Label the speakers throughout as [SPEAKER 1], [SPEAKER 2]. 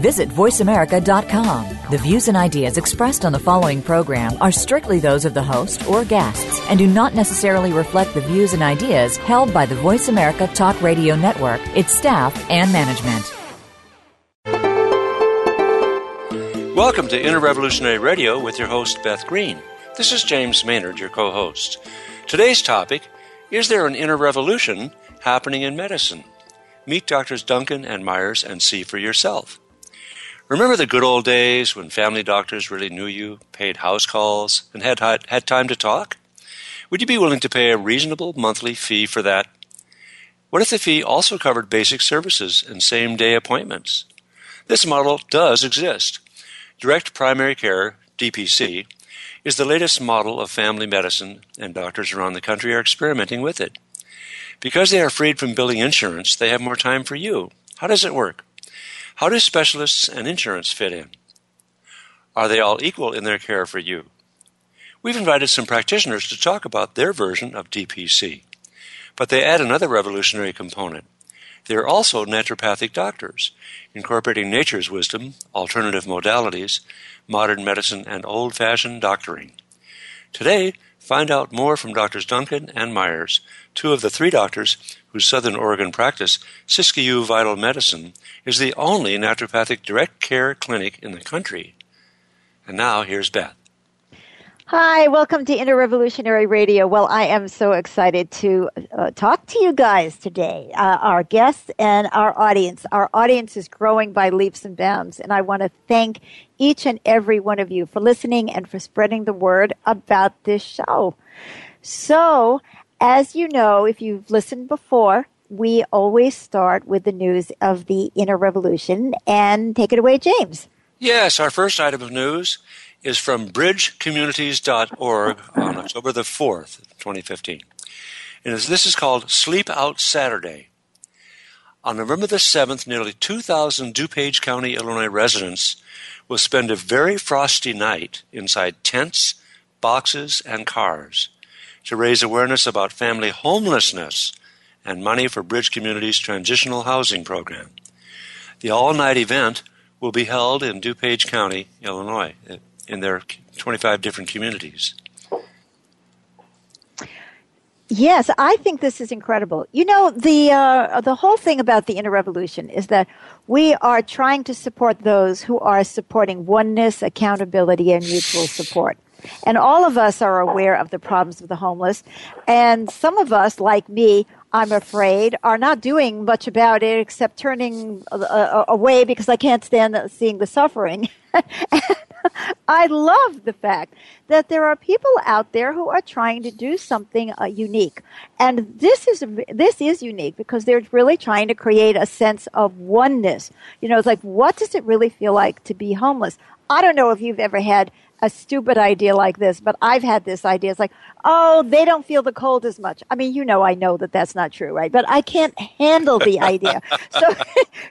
[SPEAKER 1] visit VoiceAmerica.com. The views and ideas expressed on the following program are strictly those of the host or guests and do not necessarily reflect the views and ideas held by the Voice America Talk Radio Network, its staff, and management.
[SPEAKER 2] Welcome to Inner Revolutionary Radio with your host, Beth Green. This is James Maynard, your co host. Today's topic Is there an inner revolution happening in medicine? Meet Doctors Duncan and Myers and see for yourself. Remember the good old days when family doctors really knew you, paid house calls, and had, had, had time to talk? Would you be willing to pay a reasonable monthly fee for that? What if the fee also covered basic services and same day appointments? This model does exist. Direct primary care, DPC, is the latest model of family medicine, and doctors around the country are experimenting with it. Because they are freed from billing insurance, they have more time for you. How does it work? How do specialists and insurance fit in? Are they all equal in their care for you? We've invited some practitioners to talk about their version of DPC, but they add another revolutionary component. They are also naturopathic doctors, incorporating nature's wisdom, alternative modalities, modern medicine, and old fashioned doctoring. Today, find out more from Doctors Duncan and Myers, two of the three doctors whose Southern Oregon practice, Siskiyou Vital Medicine, is the only naturopathic direct care clinic in the country. And now here's Beth.
[SPEAKER 3] Hi, welcome to Inner Revolutionary Radio. Well, I am so excited to uh, talk to you guys today, uh, our guests and our audience. Our audience is growing by leaps and bounds, and I want to thank each and every one of you for listening and for spreading the word about this show. So, as you know, if you've listened before, we always start with the news of the inner revolution. And take it away, James.
[SPEAKER 2] Yes, our first item of news is from bridgecommunities.org on October the 4th, 2015. And this is called Sleep Out Saturday. On November the 7th, nearly 2,000 DuPage County, Illinois residents will spend a very frosty night inside tents, boxes, and cars to raise awareness about family homelessness and money for Bridge Community's transitional housing program. The all night event will be held in DuPage County, Illinois, in their 25 different communities.
[SPEAKER 3] Yes, I think this is incredible. You know, the uh, the whole thing about the inner revolution is that we are trying to support those who are supporting oneness, accountability, and mutual support. And all of us are aware of the problems of the homeless. And some of us, like me, I'm afraid, are not doing much about it except turning uh, uh away because I can't stand seeing the suffering. I love the fact that there are people out there who are trying to do something uh, unique. And this is, this is unique because they're really trying to create a sense of oneness. You know, it's like, what does it really feel like to be homeless? I don't know if you've ever had a stupid idea like this, but I've had this idea. It's like, oh, they don't feel the cold as much. I mean, you know, I know that that's not true, right? But I can't handle the idea. so,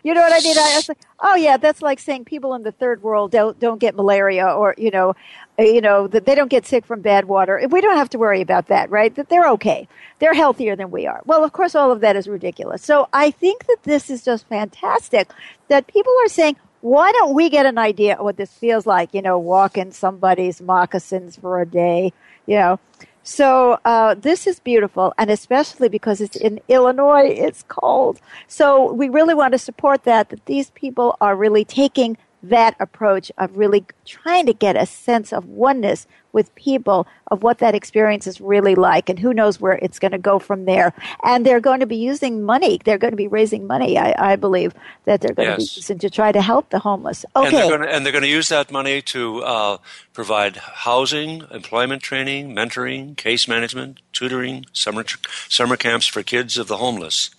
[SPEAKER 3] you know what I mean? I was like, oh yeah, that's like saying people in the third world don't don't get malaria, or you know, uh, you know that they don't get sick from bad water. We don't have to worry about that, right? That they're okay. They're healthier than we are. Well, of course, all of that is ridiculous. So I think that this is just fantastic that people are saying, why don't we get an idea what this feels like? You know, walking somebody's moccasins for a day, you know. So uh, this is beautiful, and especially because it's in Illinois, it's cold. So we really want to support that, that these people are really taking that approach of really trying to get a sense of oneness with people of what that experience is really like and who knows where it's going to go from there and they're going to be using money they're going to be raising money i, I believe that they're going yes. to be using to try to help the homeless
[SPEAKER 2] okay. and, they're going to, and they're going to use that money to uh, provide housing employment training mentoring case management tutoring summer, summer camps for kids of the homeless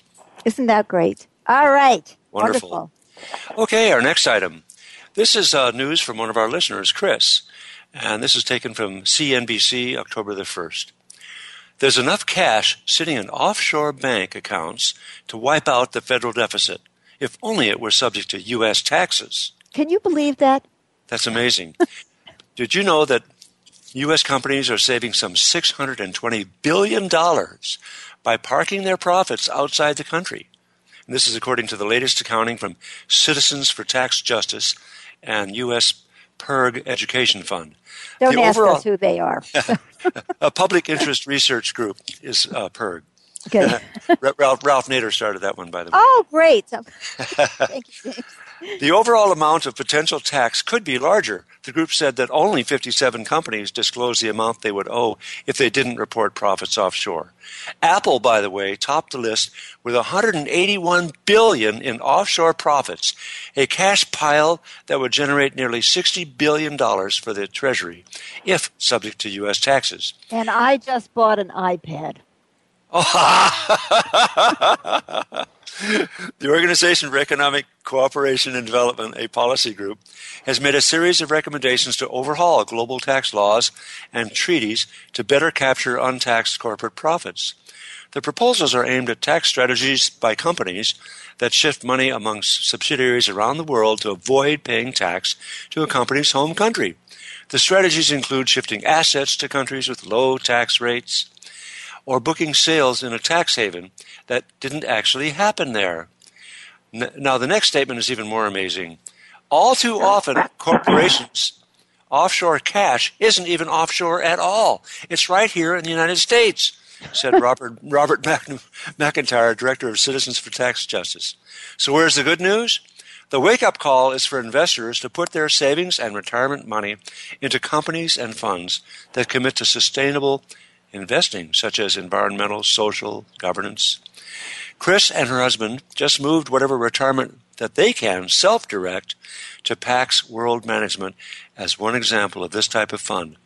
[SPEAKER 3] isn't that great all right
[SPEAKER 2] wonderful. wonderful. okay our next item this is uh, news from one of our listeners, Chris, and this is taken from CNBC, October the 1st. There's enough cash sitting in offshore bank accounts to wipe out the federal deficit, if only it were subject to U.S. taxes.
[SPEAKER 3] Can you believe that?
[SPEAKER 2] That's amazing. Did you know that U.S. companies are saving some $620 billion by parking their profits outside the country? And this is according to the latest accounting from Citizens for Tax Justice and U.S. PIRG Education Fund.
[SPEAKER 3] Don't the ask overall, us who they are.
[SPEAKER 2] a public interest research group is uh, PIRG. Okay. Ralph, Ralph Nader started that one, by the way. Oh,
[SPEAKER 3] great.
[SPEAKER 2] Thank you, James. The overall amount of potential tax could be larger. The group said that only 57 companies disclosed the amount they would owe if they didn't report profits offshore. Apple, by the way, topped the list with 181 billion in offshore profits, a cash pile that would generate nearly 60 billion dollars for the treasury if subject to US taxes.
[SPEAKER 3] And I just bought an iPad.
[SPEAKER 2] Oh, the Organization for Economic Cooperation and Development, a policy group, has made a series of recommendations to overhaul global tax laws and treaties to better capture untaxed corporate profits. The proposals are aimed at tax strategies by companies that shift money among subsidiaries around the world to avoid paying tax to a company's home country. The strategies include shifting assets to countries with low tax rates or booking sales in a tax haven that didn't actually happen there. Now, the next statement is even more amazing. All too often, corporations offshore cash isn't even offshore at all. It's right here in the United States, said Robert, Robert Mac- McIntyre, director of Citizens for Tax Justice. So, where's the good news? The wake up call is for investors to put their savings and retirement money into companies and funds that commit to sustainable investing, such as environmental, social, governance. Chris and her husband just moved whatever retirement that they can self direct to PAX World Management as one example of this type of fund.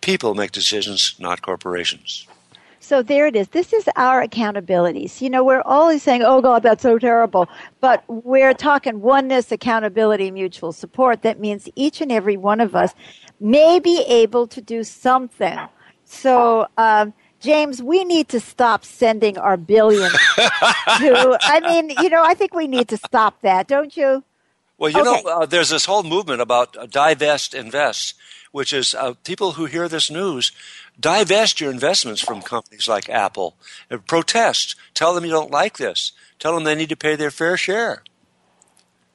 [SPEAKER 2] People make decisions, not corporations.
[SPEAKER 3] So there it is. This is our accountabilities. You know, we're always saying, oh God, that's so terrible. But we're talking oneness, accountability, mutual support. That means each and every one of us may be able to do something so, um, James, we need to stop sending our billions to. I mean, you know, I think we need to stop that, don't you?
[SPEAKER 2] Well, you okay. know, uh, there's this whole movement about uh, divest, invest, which is uh, people who hear this news divest your investments from companies like Apple. And uh, protest. Tell them you don't like this. Tell them they need to pay their fair share.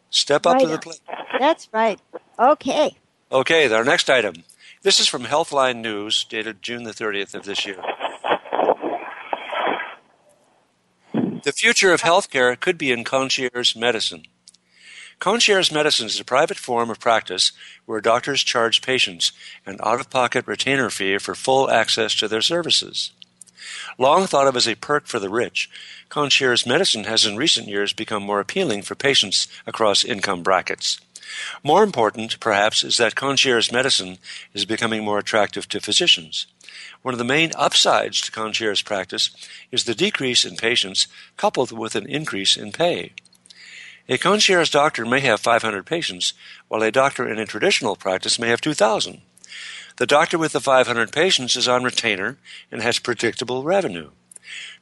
[SPEAKER 2] Step up right to the plate.
[SPEAKER 3] That's right. Okay.
[SPEAKER 2] Okay, our next item. This is from Healthline News, dated June the 30th of this year. The future of healthcare could be in concierge medicine. Concierge medicine is a private form of practice where doctors charge patients an out of pocket retainer fee for full access to their services. Long thought of as a perk for the rich, concierge medicine has in recent years become more appealing for patients across income brackets. More important, perhaps, is that concierge medicine is becoming more attractive to physicians. One of the main upsides to concierge practice is the decrease in patients coupled with an increase in pay. A concierge doctor may have 500 patients, while a doctor in a traditional practice may have 2,000. The doctor with the 500 patients is on retainer and has predictable revenue.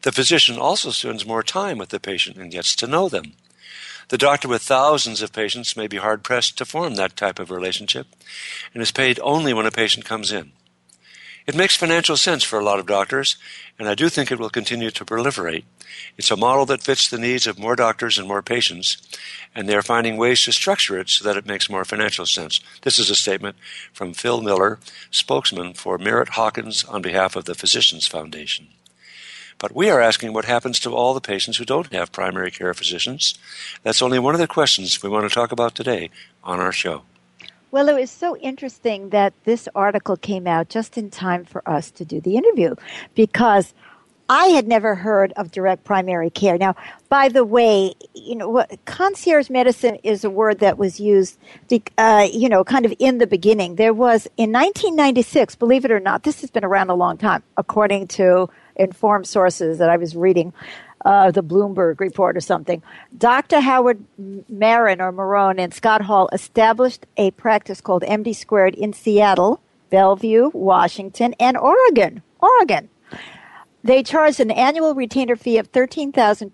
[SPEAKER 2] The physician also spends more time with the patient and gets to know them. The doctor with thousands of patients may be hard pressed to form that type of relationship and is paid only when a patient comes in. It makes financial sense for a lot of doctors, and I do think it will continue to proliferate. It's a model that fits the needs of more doctors and more patients, and they are finding ways to structure it so that it makes more financial sense. This is a statement from Phil Miller, spokesman for Merritt Hawkins on behalf of the Physicians Foundation. But we are asking what happens to all the patients who don't have primary care physicians. That's only one of the questions we want to talk about today on our show.
[SPEAKER 3] Well, it was so interesting that this article came out just in time for us to do the interview because I had never heard of direct primary care. Now, by the way, you know, what, concierge medicine is a word that was used, uh, you know, kind of in the beginning. There was in 1996, believe it or not, this has been around a long time, according to informed sources that I was reading, uh, the Bloomberg report or something. Dr. Howard Marin or Marone and Scott Hall established a practice called MD Squared in Seattle, Bellevue, Washington, and Oregon. Oregon. They charged an annual retainer fee of $13,200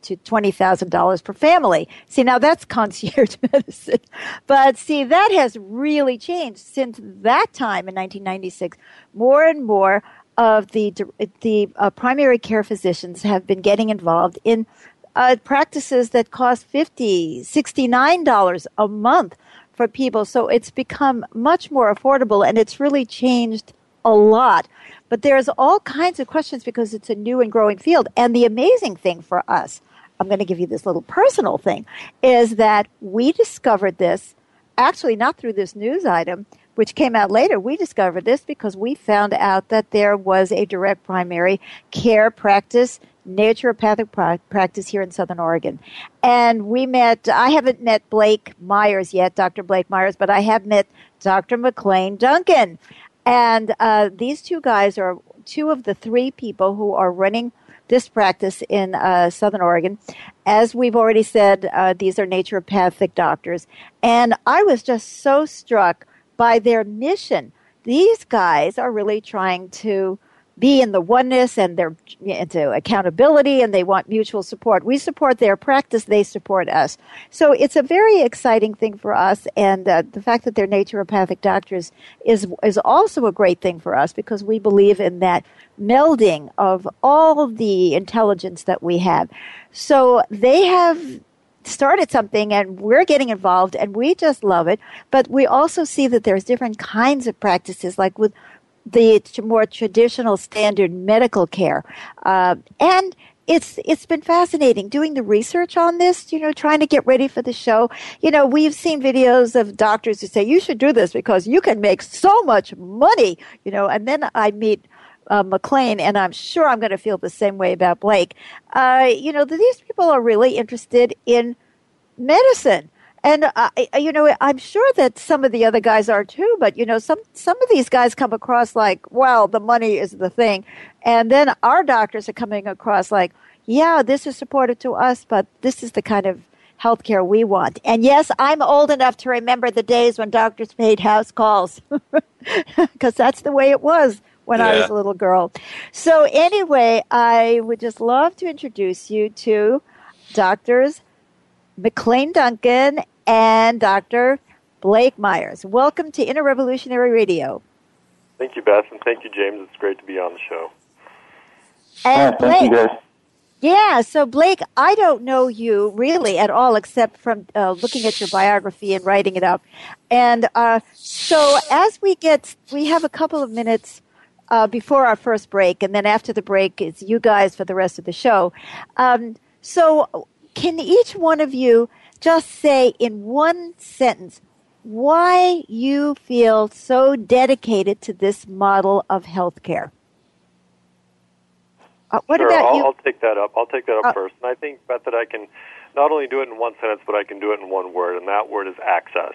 [SPEAKER 3] to $20,000 per family. See, now that's concierge medicine. But see, that has really changed since that time in 1996. More and more of the the uh, primary care physicians have been getting involved in uh, practices that cost 50 69 dollars a month for people so it's become much more affordable and it's really changed a lot but there's all kinds of questions because it's a new and growing field and the amazing thing for us i'm going to give you this little personal thing is that we discovered this actually not through this news item which came out later, we discovered this because we found out that there was a direct primary care practice, naturopathic practice here in Southern Oregon. And we met, I haven't met Blake Myers yet, Dr. Blake Myers, but I have met Dr. McLean Duncan. And uh, these two guys are two of the three people who are running this practice in uh, Southern Oregon. As we've already said, uh, these are naturopathic doctors. And I was just so struck by their mission. These guys are really trying to be in the oneness and they're into accountability and they want mutual support. We support their practice, they support us. So it's a very exciting thing for us. And uh, the fact that they're naturopathic doctors is, is also a great thing for us because we believe in that melding of all the intelligence that we have. So they have started something and we're getting involved and we just love it. But we also see that there's different kinds of practices, like with the more traditional standard medical care. Uh, and it's it's been fascinating doing the research on this you know trying to get ready for the show you know we've seen videos of doctors who say you should do this because you can make so much money you know and then i meet uh, McLean, and I'm sure I'm going to feel the same way about Blake. Uh, you know, these people are really interested in medicine. And uh, you know, I'm sure that some of the other guys are too. But you know, some some of these guys come across like, "Well, the money is the thing," and then our doctors are coming across like, "Yeah, this is supportive to us, but this is the kind of healthcare we want." And yes, I'm old enough to remember the days when doctors paid house calls, because that's the way it was when yeah. I was a little girl. So, anyway, I would just love to introduce you to doctors McLean Duncan and Dr. Blake Myers. Welcome to Inner Revolutionary Radio.
[SPEAKER 4] Thank you, Beth, and thank you, James. It's great to be on the show.
[SPEAKER 5] And yeah,
[SPEAKER 3] thank Blake,
[SPEAKER 5] you, guys.
[SPEAKER 3] Yeah, so Blake, I don't know you really at all except from uh, looking at your biography and writing it up. And uh, so as we get, we have a couple of minutes uh, before our first break, and then after the break, it's you guys for the rest of the show. Um, so, can each one of you just say in one sentence why you feel so dedicated to this model of healthcare?
[SPEAKER 4] Uh, what sure,
[SPEAKER 3] about
[SPEAKER 4] I'll, you?
[SPEAKER 3] I'll
[SPEAKER 4] take that up. I'll take that up uh, first. And I think, Beth, that I can not only do it in one sentence, but I can do it in one word, and that word is access.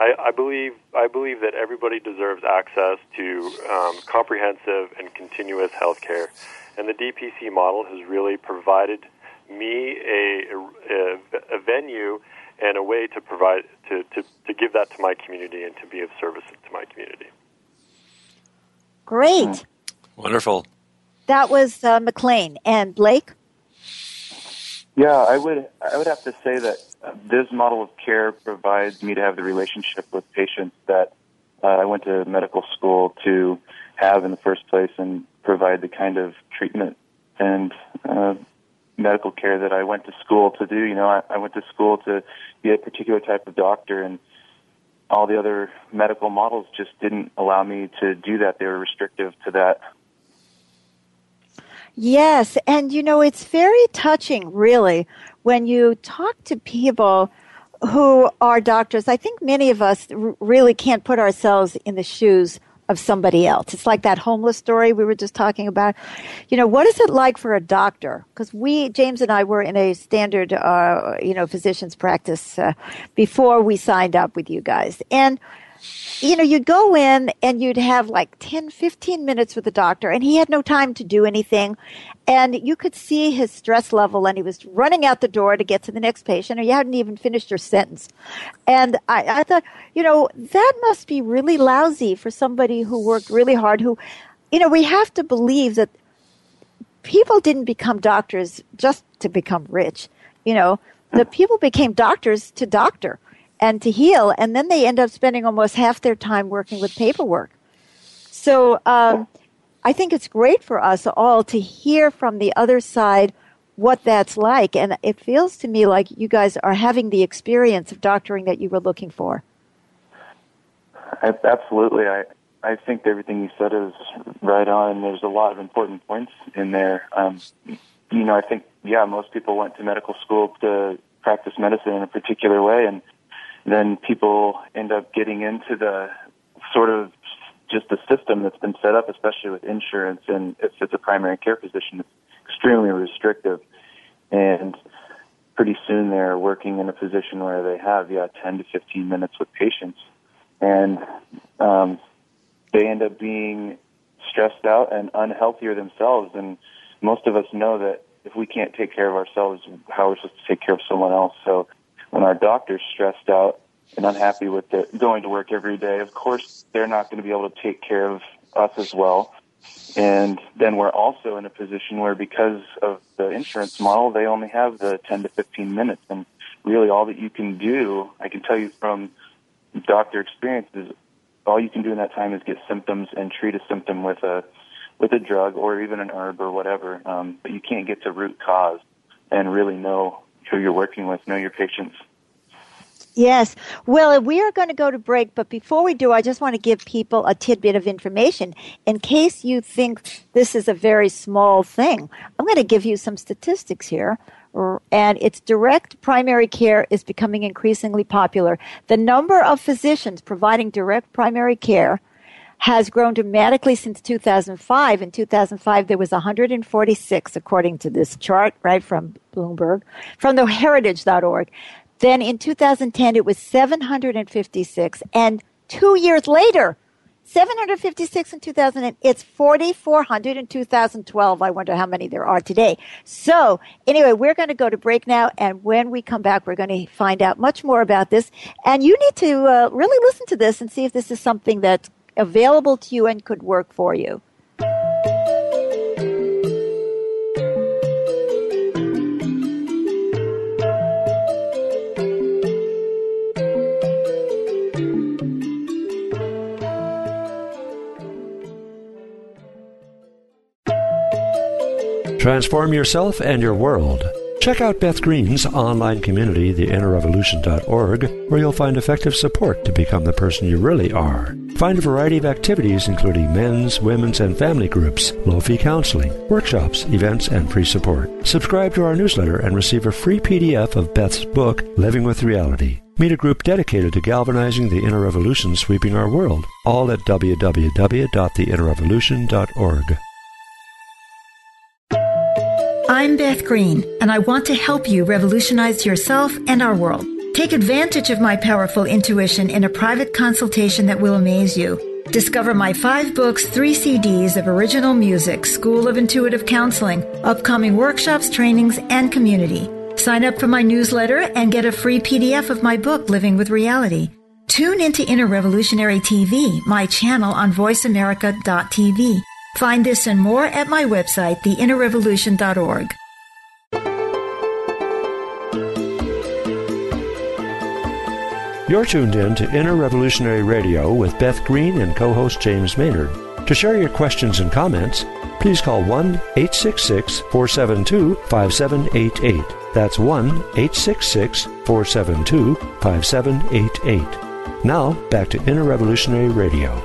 [SPEAKER 4] I, I believe I believe that everybody deserves access to um, comprehensive and continuous health care, and the DPC model has really provided me a, a, a venue and a way to provide to, to, to give that to my community and to be of service to my community.
[SPEAKER 3] Great. Hmm.
[SPEAKER 2] Wonderful.
[SPEAKER 3] That was uh, McLean and Blake.
[SPEAKER 5] Yeah, I would. I would have to say that this model of care provides me to have the relationship with patients that uh, I went to medical school to have in the first place, and provide the kind of treatment and uh, medical care that I went to school to do. You know, I, I went to school to be a particular type of doctor, and all the other medical models just didn't allow me to do that. They were restrictive to that
[SPEAKER 3] Yes. And you know, it's very touching, really, when you talk to people who are doctors. I think many of us really can't put ourselves in the shoes of somebody else. It's like that homeless story we were just talking about. You know, what is it like for a doctor? Because we, James and I, were in a standard, uh, you know, physician's practice uh, before we signed up with you guys. And you know, you'd go in and you'd have like 10, 15 minutes with the doctor, and he had no time to do anything. And you could see his stress level, and he was running out the door to get to the next patient, or you hadn't even finished your sentence. And I, I thought, you know, that must be really lousy for somebody who worked really hard, who, you know, we have to believe that people didn't become doctors just to become rich, you know, the mm. people became doctors to doctor and to heal. And then they end up spending almost half their time working with paperwork. So um, I think it's great for us all to hear from the other side what that's like. And it feels to me like you guys are having the experience of doctoring that you were looking for.
[SPEAKER 5] I, absolutely. I, I think everything you said is right on. There's a lot of important points in there. Um, you know, I think, yeah, most people went to medical school to practice medicine in a particular way. And then people end up getting into the sort of just the system that's been set up, especially with insurance, and if it's a primary care physician, it's extremely restrictive. And pretty soon they're working in a position where they have, yeah, 10 to 15 minutes with patients. And um, they end up being stressed out and unhealthier themselves. And most of us know that if we can't take care of ourselves, how are we supposed to take care of someone else? So when our doctor's stressed out and unhappy with the, going to work every day, of course they're not going to be able to take care of us as well. And then we're also in a position where because of the insurance model, they only have the 10 to 15 minutes. And really all that you can do, I can tell you from doctor experience is all you can do in that time is get symptoms and treat a symptom with a, with a drug or even an herb or whatever. Um, but you can't get to root cause and really know who you're working with, know your patients.
[SPEAKER 3] Yes. Well, we are going to go to break, but before we do, I just want to give people a tidbit of information. In case you think this is a very small thing, I'm going to give you some statistics here. And it's direct primary care is becoming increasingly popular. The number of physicians providing direct primary care has grown dramatically since 2005. In 2005, there was 146, according to this chart, right, from Bloomberg, from the heritage.org. Then in 2010, it was 756. And two years later, 756 in 2000, It's 4,400 in 2012. I wonder how many there are today. So anyway, we're going to go to break now. And when we come back, we're going to find out much more about this. And you need to uh, really listen to this and see if this is something that available to you and could work for you.
[SPEAKER 6] Transform yourself and your world. Check out Beth Green's online community, theinnerrevolution.org, where you'll find effective support to become the person you really are. Find a variety of activities including men's, women's, and family groups, low fee counseling, workshops, events, and free support. Subscribe to our newsletter and receive a free PDF of Beth's book, Living with Reality. Meet a group dedicated to galvanizing the inner revolution sweeping our world, all at www.theinnerrevolution.org.
[SPEAKER 7] I'm Beth Green, and I want to help you revolutionize yourself and our world. Take advantage of my powerful intuition in a private consultation that will amaze you. Discover my five books, three CDs of original music, School of Intuitive Counseling, upcoming workshops, trainings, and community. Sign up for my newsletter and get a free PDF of my book, Living with Reality. Tune into Inner Revolutionary TV, my channel on VoiceAmerica.tv. Find this and more at my website, theinnerrevolution.org.
[SPEAKER 6] You're tuned in to Inner Revolutionary Radio with Beth Green and co host James Maynard. To share your questions and comments, please call 1 866 472 5788. That's 1 866 472 5788. Now, back to Inner Revolutionary Radio.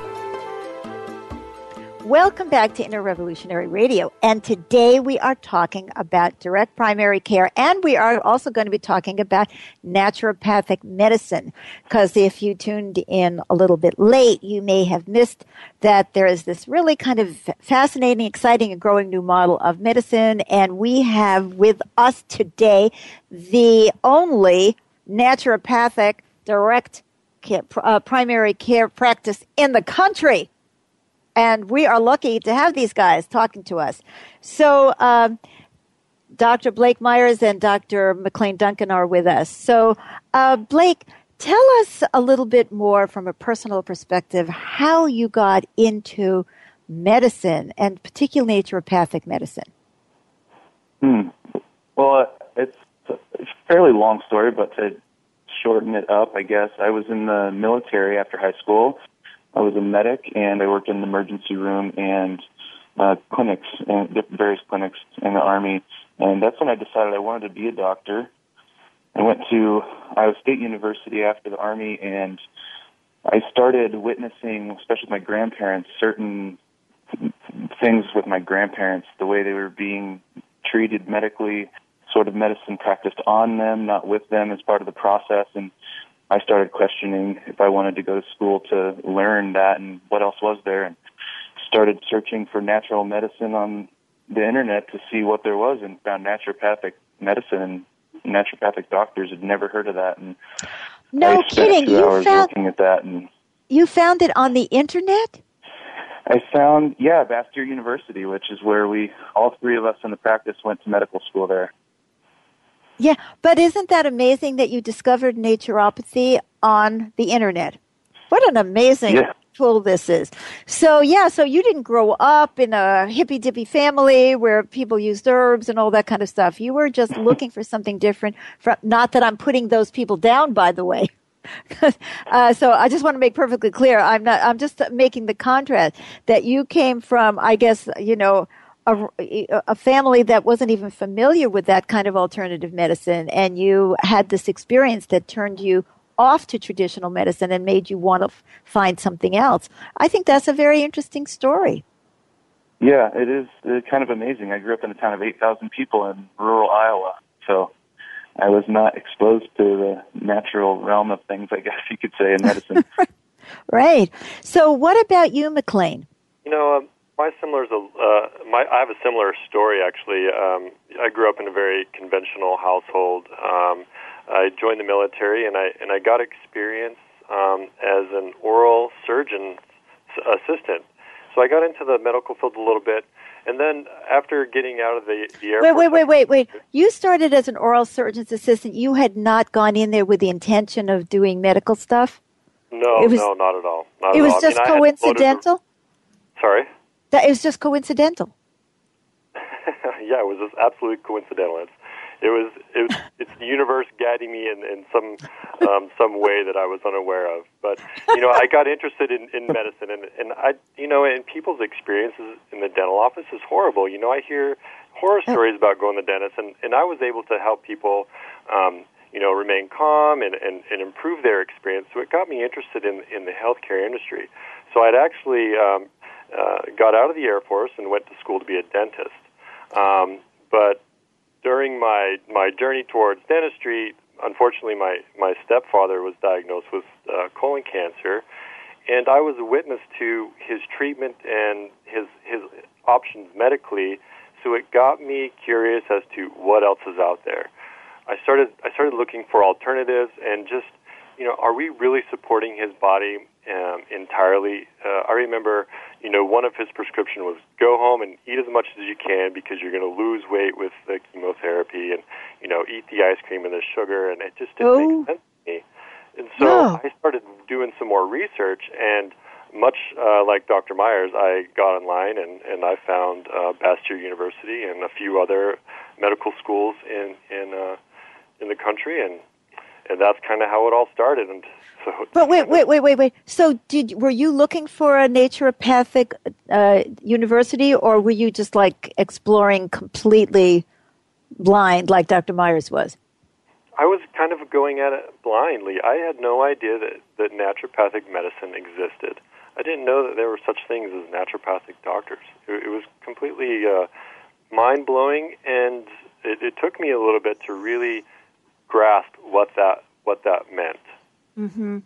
[SPEAKER 3] Welcome back to Inner Revolutionary Radio. And today we are talking about direct primary care and we are also going to be talking about naturopathic medicine. Because if you tuned in a little bit late, you may have missed that there is this really kind of fascinating, exciting, and growing new model of medicine. And we have with us today the only naturopathic direct care, uh, primary care practice in the country. And we are lucky to have these guys talking to us. So, um, Dr. Blake Myers and Dr. McLean Duncan are with us. So, uh, Blake, tell us a little bit more from a personal perspective how you got into medicine and particularly naturopathic medicine.
[SPEAKER 5] Hmm. Well, it's a fairly long story, but to shorten it up, I guess, I was in the military after high school I was a medic and I worked in the emergency room and uh, clinics and various clinics in the army. And that's when I decided I wanted to be a doctor. I went to Iowa State University after the army and I started witnessing, especially with my grandparents, certain things with my grandparents, the way they were being treated medically, sort of medicine practiced on them, not with them as part of the process. And I started questioning if I wanted to go to school to learn that and what else was there and started searching for natural medicine on the internet to see what there was and found naturopathic medicine and naturopathic doctors had never heard of that and
[SPEAKER 3] no I spent kidding two you hours found looking at that and you found it on the internet
[SPEAKER 5] I found yeah Bastyr University which is where we all three of us in the practice went to medical school there
[SPEAKER 3] yeah, but isn't that amazing that you discovered naturopathy on the internet? What an amazing yeah. tool this is. So, yeah, so you didn't grow up in a hippy dippy family where people used herbs and all that kind of stuff. You were just mm-hmm. looking for something different. From, not that I'm putting those people down, by the way. uh, so I just want to make perfectly clear. I'm not. I'm just making the contrast that you came from. I guess you know a, a family that wasn't even familiar with that kind of alternative medicine, and you had this experience that turned you off to traditional medicine and made you want to f- find something else. I think that's a very interesting story.
[SPEAKER 5] Yeah, it is uh, kind of amazing. I grew up in a town of 8,000 people in rural Iowa, so I was not exposed to the natural realm of things, I guess you could say, in medicine.
[SPEAKER 3] right. So, what about you, McLean?
[SPEAKER 4] You know, um, my similar is a, uh, my, I have a similar story actually. Um, I grew up in a very conventional household. Um, I joined the military and I and I got experience um, as an oral surgeon assistant. So I got into the medical field a little bit, and then after getting out of the, the Air
[SPEAKER 3] wait, wait, wait, wait, wait. You started as an oral surgeon's assistant. You had not gone in there with the intention of doing medical stuff.
[SPEAKER 4] No, was, no, not at all. Not it at
[SPEAKER 3] was
[SPEAKER 4] all.
[SPEAKER 3] just I mean, coincidental.
[SPEAKER 4] Sorry.
[SPEAKER 3] That it was just coincidental.
[SPEAKER 4] yeah, it was just absolutely coincidental. It's, it was, it was it's the universe guiding me in, in some um, some way that I was unaware of. But you know, I got interested in, in medicine, and and I you know, and people's experiences in the dental office is horrible. You know, I hear horror oh. stories about going to the dentist, and and I was able to help people. Um, you know, remain calm and, and, and improve their experience. So it got me interested in, in the healthcare industry. So I'd actually um, uh, got out of the Air Force and went to school to be a dentist. Um, but during my, my journey towards dentistry, unfortunately, my, my stepfather was diagnosed with uh, colon cancer, and I was a witness to his treatment and his, his options medically. So it got me curious as to what else is out there. I started I started looking for alternatives and just you know are we really supporting his body um, entirely? Uh, I remember you know, one of his prescription was go home and eat as much as you can because you're going to lose weight with the chemotherapy, and you know, eat the ice cream and the sugar, and it just didn't oh. make sense to me. And so I started doing some more research, and much uh, like Dr. Myers, I got online and, and I found uh, Bastyr University and a few other medical schools in in uh, in the country, and and that's kind of how it all started. And so,
[SPEAKER 3] but wait, wait, wait, wait, wait. So, did were you looking for a naturopathic uh, university, or were you just like exploring completely blind, like Dr. Myers was?
[SPEAKER 4] I was kind of going at it blindly. I had no idea that, that naturopathic medicine existed. I didn't know that there were such things as naturopathic doctors. It, it was completely uh, mind blowing, and it, it took me a little bit to really grasp what that what that meant. Mm-hmm.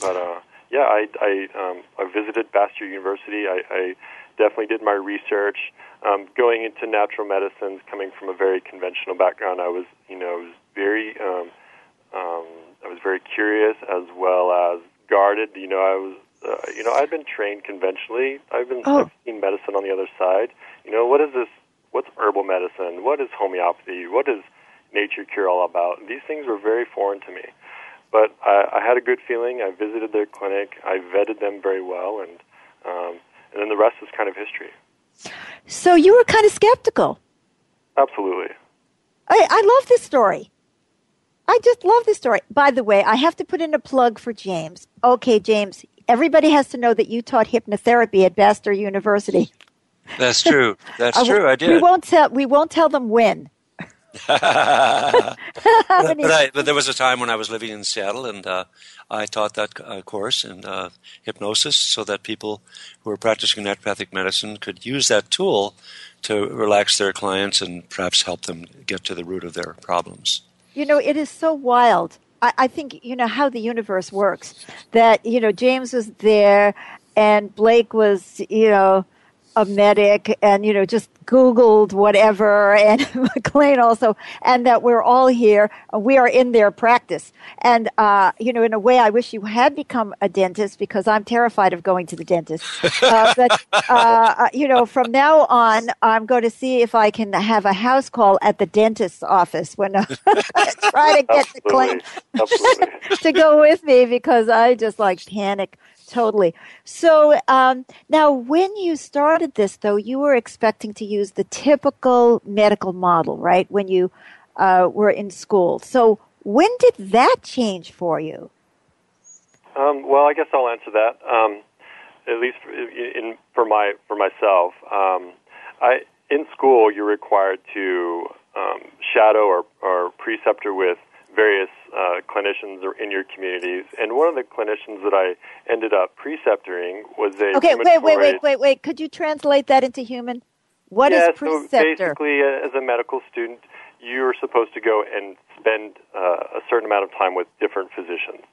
[SPEAKER 4] But uh, yeah, I I, um, I visited Bastyr University. I, I definitely did my research. Um, going into natural medicines, coming from a very conventional background, I was you know was very um, um, I was very curious as well as guarded. You know, I was uh, you know, I've been trained conventionally. I've been oh. I've seen medicine on the other side. You know, what is this? What's herbal medicine? What is homeopathy? What is nature cure all about? These things were very foreign to me. But I, I had a good feeling. I visited their clinic. I vetted them very well, and um, and then the rest is kind of history.
[SPEAKER 3] So you were kind of skeptical.
[SPEAKER 4] Absolutely.
[SPEAKER 3] I, I love this story. I just love this story. By the way, I have to put in a plug for James. Okay, James, everybody has to know that you taught hypnotherapy at Bastyr University.
[SPEAKER 2] That's true. That's true. I did.
[SPEAKER 3] We won't tell. We won't tell them when but,
[SPEAKER 2] I, but, there was a time when I was living in Seattle, and uh, I taught that uh, course in uh, hypnosis, so that people who were practicing naturopathic medicine could use that tool to relax their clients and perhaps help them get to the root of their problems.
[SPEAKER 3] You know, it is so wild. I, I think you know how the universe works. That you know, James was there, and Blake was you know a medic and, you know, just Googled whatever and McLean also, and that we're all here. Uh, we are in their practice. And, uh, you know, in a way, I wish you had become a dentist because I'm terrified of going to the dentist. Uh, but, uh, uh, you know, from now on, I'm going to see if I can have a house call at the dentist's office when I try to get the claim to go with me because I just like panic totally. So um, now, when you started this, though, you were expecting to use the typical medical model, right? When you uh, were in school. So when did that change for
[SPEAKER 4] you? Um, well, I guess I'll answer that. Um, at least for, in, for my for myself, um, I in school you're required to um, shadow or, or preceptor with various uh, clinicians in your communities, and one of the clinicians that I ended up preceptoring was a
[SPEAKER 3] okay. Wait, wait, wait, wait, wait. Could you translate that into human? What yeah, is preceptor?
[SPEAKER 4] So basically, uh, as a medical student, you are supposed to go and spend uh, a certain amount of time with different physicians.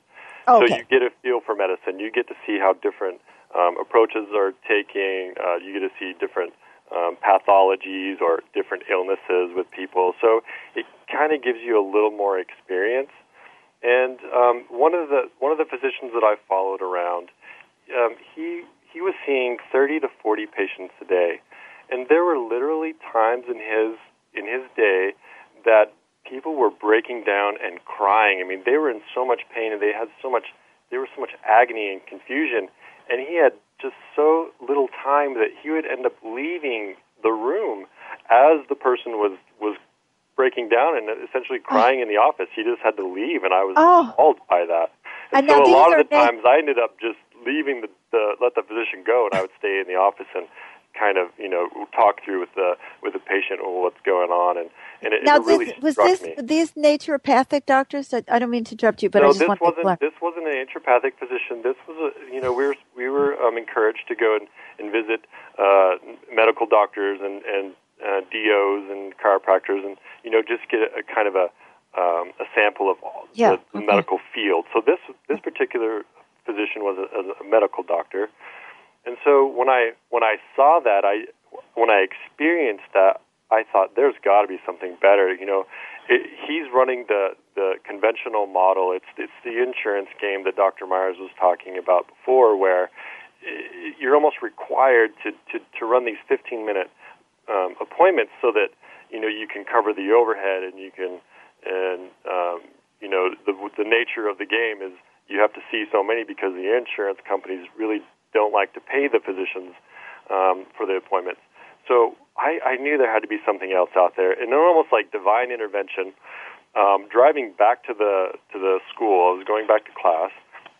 [SPEAKER 4] Okay. So you get a feel for medicine. You get to see how different um, approaches are taking. Uh, you get to see different um, pathologies or different illnesses with people. So it kind of gives you a little more experience. And um, one of the one of the physicians that I followed around, um, he he was seeing 30 to 40 patients a day, and there were literally times in his in his day that people were breaking down and crying. I mean, they were in so much pain and they had so much there was so much agony and confusion, and he had just so little time that he would end up leaving the room as the person was was breaking down and essentially crying oh. in the office. He just had to leave, and I was oh. appalled by that. And, and so a lot of the men. times I ended up just leaving the, the let the physician go, and I would stay in the office and kind of you know talk through with the with the patient well, what's going on and and it, now it really this, was
[SPEAKER 3] this me. these naturopathic doctors I, don't mean to interrupt you but no,
[SPEAKER 4] I
[SPEAKER 3] just
[SPEAKER 4] this want wasn't,
[SPEAKER 3] to
[SPEAKER 4] this wasn't an naturopathic physician this was a you know we were we were um, encouraged to go and, and visit uh, medical doctors and and uh, DOs and chiropractors and you know just get a, a kind of a um, a sample of yeah, the, the okay. medical field so this this particular physician was a, a medical doctor and so when I when I saw that, I when I experienced that, I thought there's got to be something better. You know, it, he's running the the conventional model. It's it's the insurance game that Dr. Myers was talking about before, where you're almost required to to, to run these 15 minute um, appointments so that you know you can cover the overhead and you can and um, you know the the nature of the game is you have to see so many because the insurance companies really don't like to pay the physicians um, for the appointments. So I, I knew there had to be something else out there, and then almost like divine intervention. Um, driving back to the to the school, I was going back to class,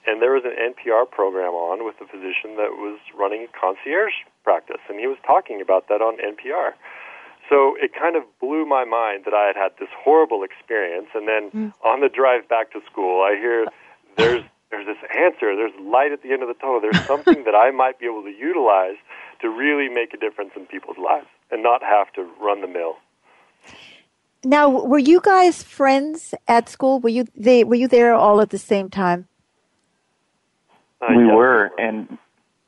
[SPEAKER 4] and there was an NPR program on with a physician that was running a concierge practice, and he was talking about that on NPR. So it kind of blew my mind that I had had this horrible experience, and then mm. on the drive back to school, I hear there's there's this answer, there's light at the end of the tunnel, there's something that I might be able to utilize to really make a difference in people's lives and not have to run the mill.
[SPEAKER 3] Now, were you guys friends at school? Were you they were you there all at the same time?
[SPEAKER 5] Uh, we, were, were, and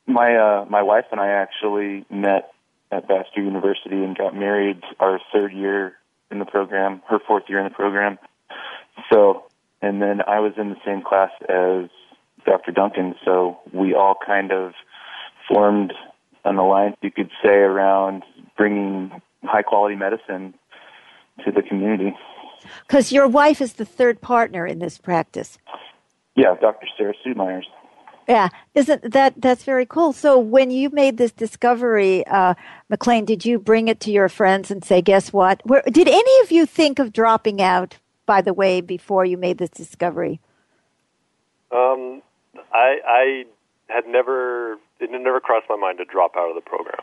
[SPEAKER 5] my uh, my wife and I actually met at Bastyr University and got married our third year in the program, her fourth year in the program. So and then I was in the same class as Dr. Duncan, so we all kind of formed an alliance, you could say, around bringing high quality medicine to the community.
[SPEAKER 3] Because your wife is the third partner in this practice.
[SPEAKER 5] Yeah, Dr. Sarah Sue Myers.
[SPEAKER 3] Yeah, isn't that that's very cool? So when you made this discovery, uh, McLean, did you bring it to your friends and say, "Guess what? Where, did any of you think of dropping out by the way, before you made this discovery?
[SPEAKER 4] Um, I, I had never it had never crossed my mind to drop out of the program.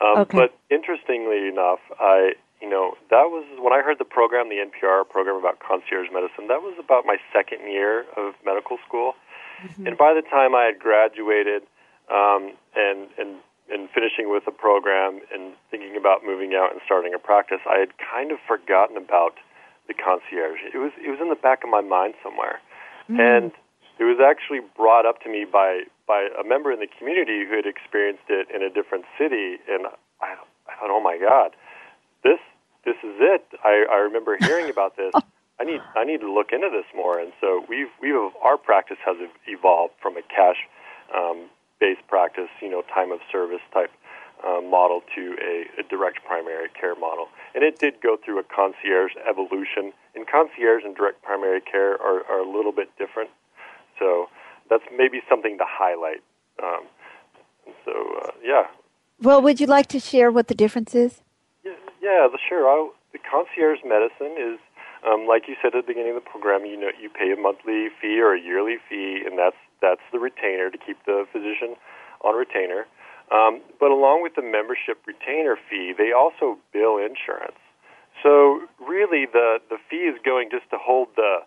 [SPEAKER 3] Um, okay.
[SPEAKER 4] But interestingly enough, I you know that was when I heard the program, the NPR program about concierge medicine. That was about my second year of medical school, mm-hmm. and by the time I had graduated um, and and and finishing with the program and thinking about moving out and starting a practice, I had kind of forgotten about the concierge. It was it was in the back of my mind somewhere, mm and it was actually brought up to me by by a member in the community who had experienced it in a different city, and I, I thought, oh my god, this this is it. I, I remember hearing about this. I need I need to look into this more. And so we've we've our practice has evolved from a cash um, based practice, you know, time of service type uh, model to a, a direct primary care model. And it did go through a concierge evolution. And concierge and direct primary care are, are a little bit different. So that's maybe something to highlight. Um, so, uh, yeah.
[SPEAKER 3] Well, would you like to share what the difference is?
[SPEAKER 4] Yeah, yeah sure. i the concierge medicine is, um, like you said at the beginning of the program, you know, you pay a monthly fee or a yearly fee, and that's that's the retainer to keep the physician on retainer. Um, but along with the membership retainer fee, they also bill insurance. So really, the, the fee is going just to hold the,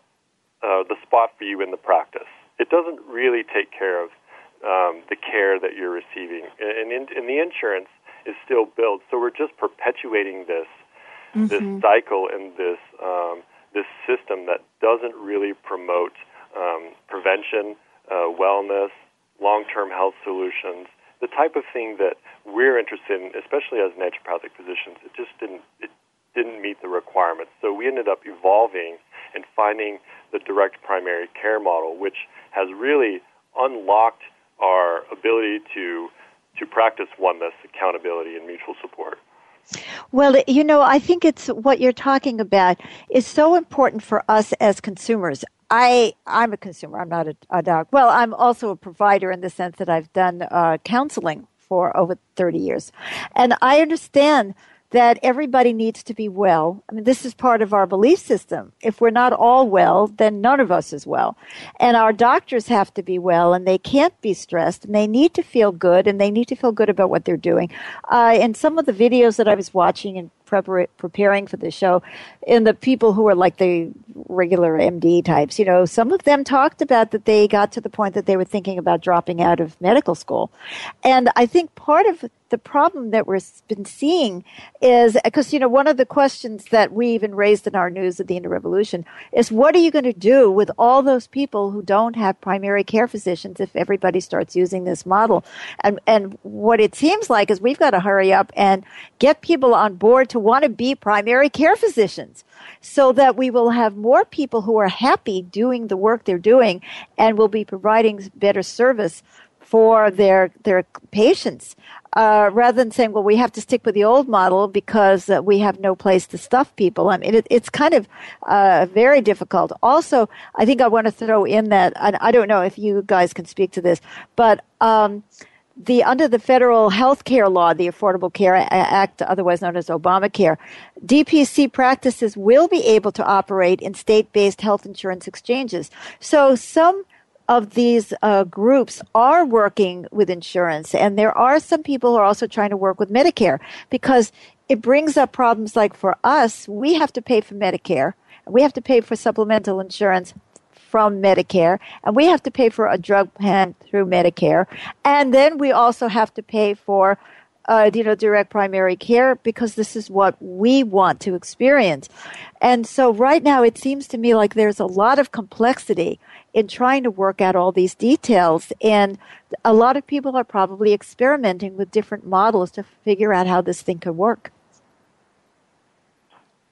[SPEAKER 4] uh, the spot for you in the practice. It doesn't really take care of um, the care that you're receiving, and, and the insurance is still billed. So we're just perpetuating this mm-hmm. this cycle and this um, this system that doesn't really promote um, prevention, uh, wellness, long-term health solutions, the type of thing that we're interested in, especially as naturopathic physicians, it just didn't it didn't meet the requirements. So we ended up evolving and finding the direct primary care model, which has really unlocked our ability to to practice oneness, accountability, and mutual support.
[SPEAKER 3] Well, you know, I think it's what you're talking about is so important for us as consumers. I I'm a consumer. I'm not a, a dog. Well, I'm also a provider in the sense that I've done uh, counseling for over 30 years, and I understand that everybody needs to be well. I mean, this is part of our belief system. If we're not all well, then none of us is well. And our doctors have to be well, and they can't be stressed, and they need to feel good, and they need to feel good about what they're doing. Uh, in some of the videos that I was watching and prepar- preparing for the show, and the people who are like the regular MD types, you know, some of them talked about that they got to the point that they were thinking about dropping out of medical school. And I think part of the problem that we've been seeing is because you know one of the questions that we even raised in our news at the end of revolution is what are you going to do with all those people who don't have primary care physicians if everybody starts using this model and and what it seems like is we've got to hurry up and get people on board to want to be primary care physicians so that we will have more people who are happy doing the work they're doing and will be providing better service for their their patients uh, rather than saying well we have to stick with the old model because uh, we have no place to stuff people i mean it, it's kind of uh, very difficult also i think i want to throw in that I, I, don't know if you guys can speak to this but um, the under the federal health care law, the Affordable Care Act, otherwise known as Obamacare, DPC practices will be able to operate in state-based health insurance exchanges. So some of these uh, groups are working with insurance, and there are some people who are also trying to work with Medicare because it brings up problems like for us, we have to pay for Medicare, we have to pay for supplemental insurance from Medicare, and we have to pay for a drug plan through Medicare, and then we also have to pay for uh, you know, direct primary care because this is what we want to experience. And so right now it seems to me like there's a lot of complexity in trying to work out all these details. And a lot of people are probably experimenting with different models to figure out how this thing could work.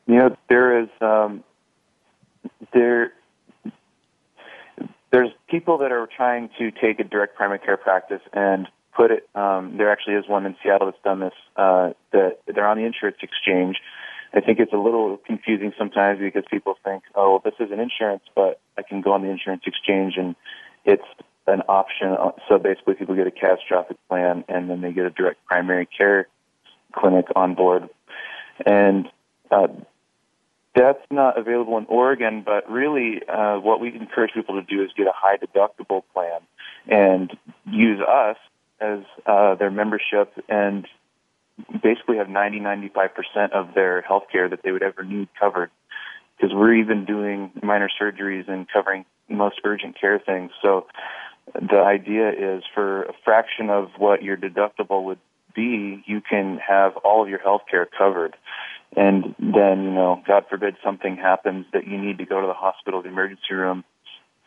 [SPEAKER 5] You know, there is, um, there, there's people that are trying to take a direct primary care practice and put it. Um, there actually is one in Seattle that's done this. Uh, that they're on the insurance exchange. I think it's a little confusing sometimes because people think, oh, this is an insurance, but I can go on the insurance exchange and it's an option. Uh, so basically, people get a catastrophic plan and then they get a direct primary care clinic on board. And uh, that's not available in Oregon, but really, uh, what we encourage people to do is get a high deductible plan and use us as uh, their membership and basically have 90 95% of their health care that they would ever need covered because we're even doing minor surgeries and covering most urgent care things. So the idea is for a fraction of what your deductible would be, you can have all of your health care covered and then you know god forbid something happens that you need to go to the hospital the emergency room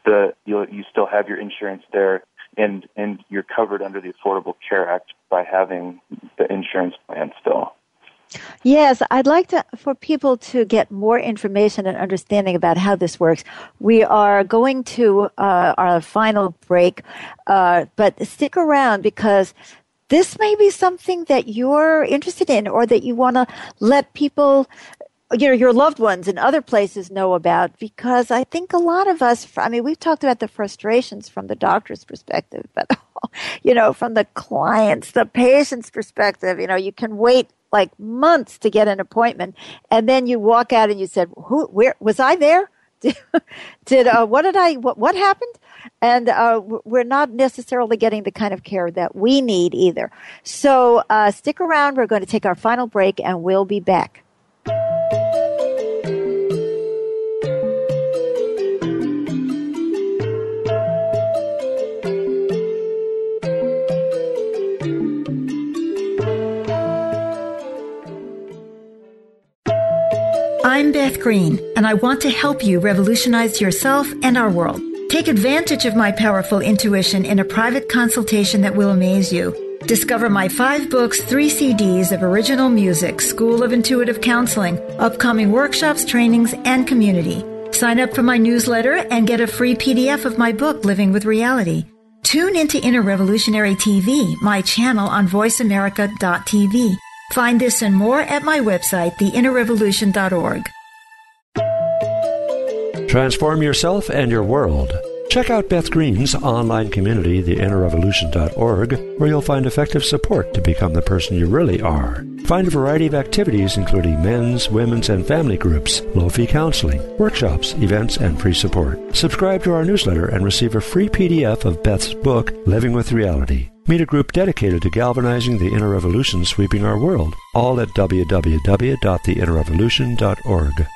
[SPEAKER 5] the you you still have your insurance there and and you're covered under the affordable care act by having the insurance plan still
[SPEAKER 3] Yes, I'd like to for people to get more information and understanding about how this works. We are going to uh, our final break, uh, but stick around because this may be something that you're interested in or that you want to let people you know your loved ones and other places know about because i think a lot of us i mean we've talked about the frustrations from the doctor's perspective but you know from the clients the patient's perspective you know you can wait like months to get an appointment and then you walk out and you said who where was i there did, uh, what did I what, what happened? And uh, we're not necessarily getting the kind of care that we need either. So uh, stick around. We're going to take our final break, and we'll be back.
[SPEAKER 8] I'm Beth Green, and I want to help you revolutionize yourself and our world. Take advantage of my powerful intuition in a private consultation that will amaze you. Discover my five books, three CDs of original music, School of Intuitive Counseling, upcoming workshops, trainings, and community. Sign up for my newsletter and get a free PDF of my book, Living with Reality. Tune into Inner Revolutionary TV, my channel on voiceamerica.tv Find this and more at my website, theinnerrevolution.org.
[SPEAKER 9] Transform yourself and your world. Check out Beth Green's online community, theinnerrevolution.org, where you'll find effective support to become the person you really are. Find a variety of activities, including men's, women's, and family groups, low fee counseling, workshops, events, and free support. Subscribe to our newsletter and receive a free PDF of Beth's book, Living with Reality. Meet a group dedicated to galvanizing the inner revolution sweeping our world, all at www.theinnerrevolution.org.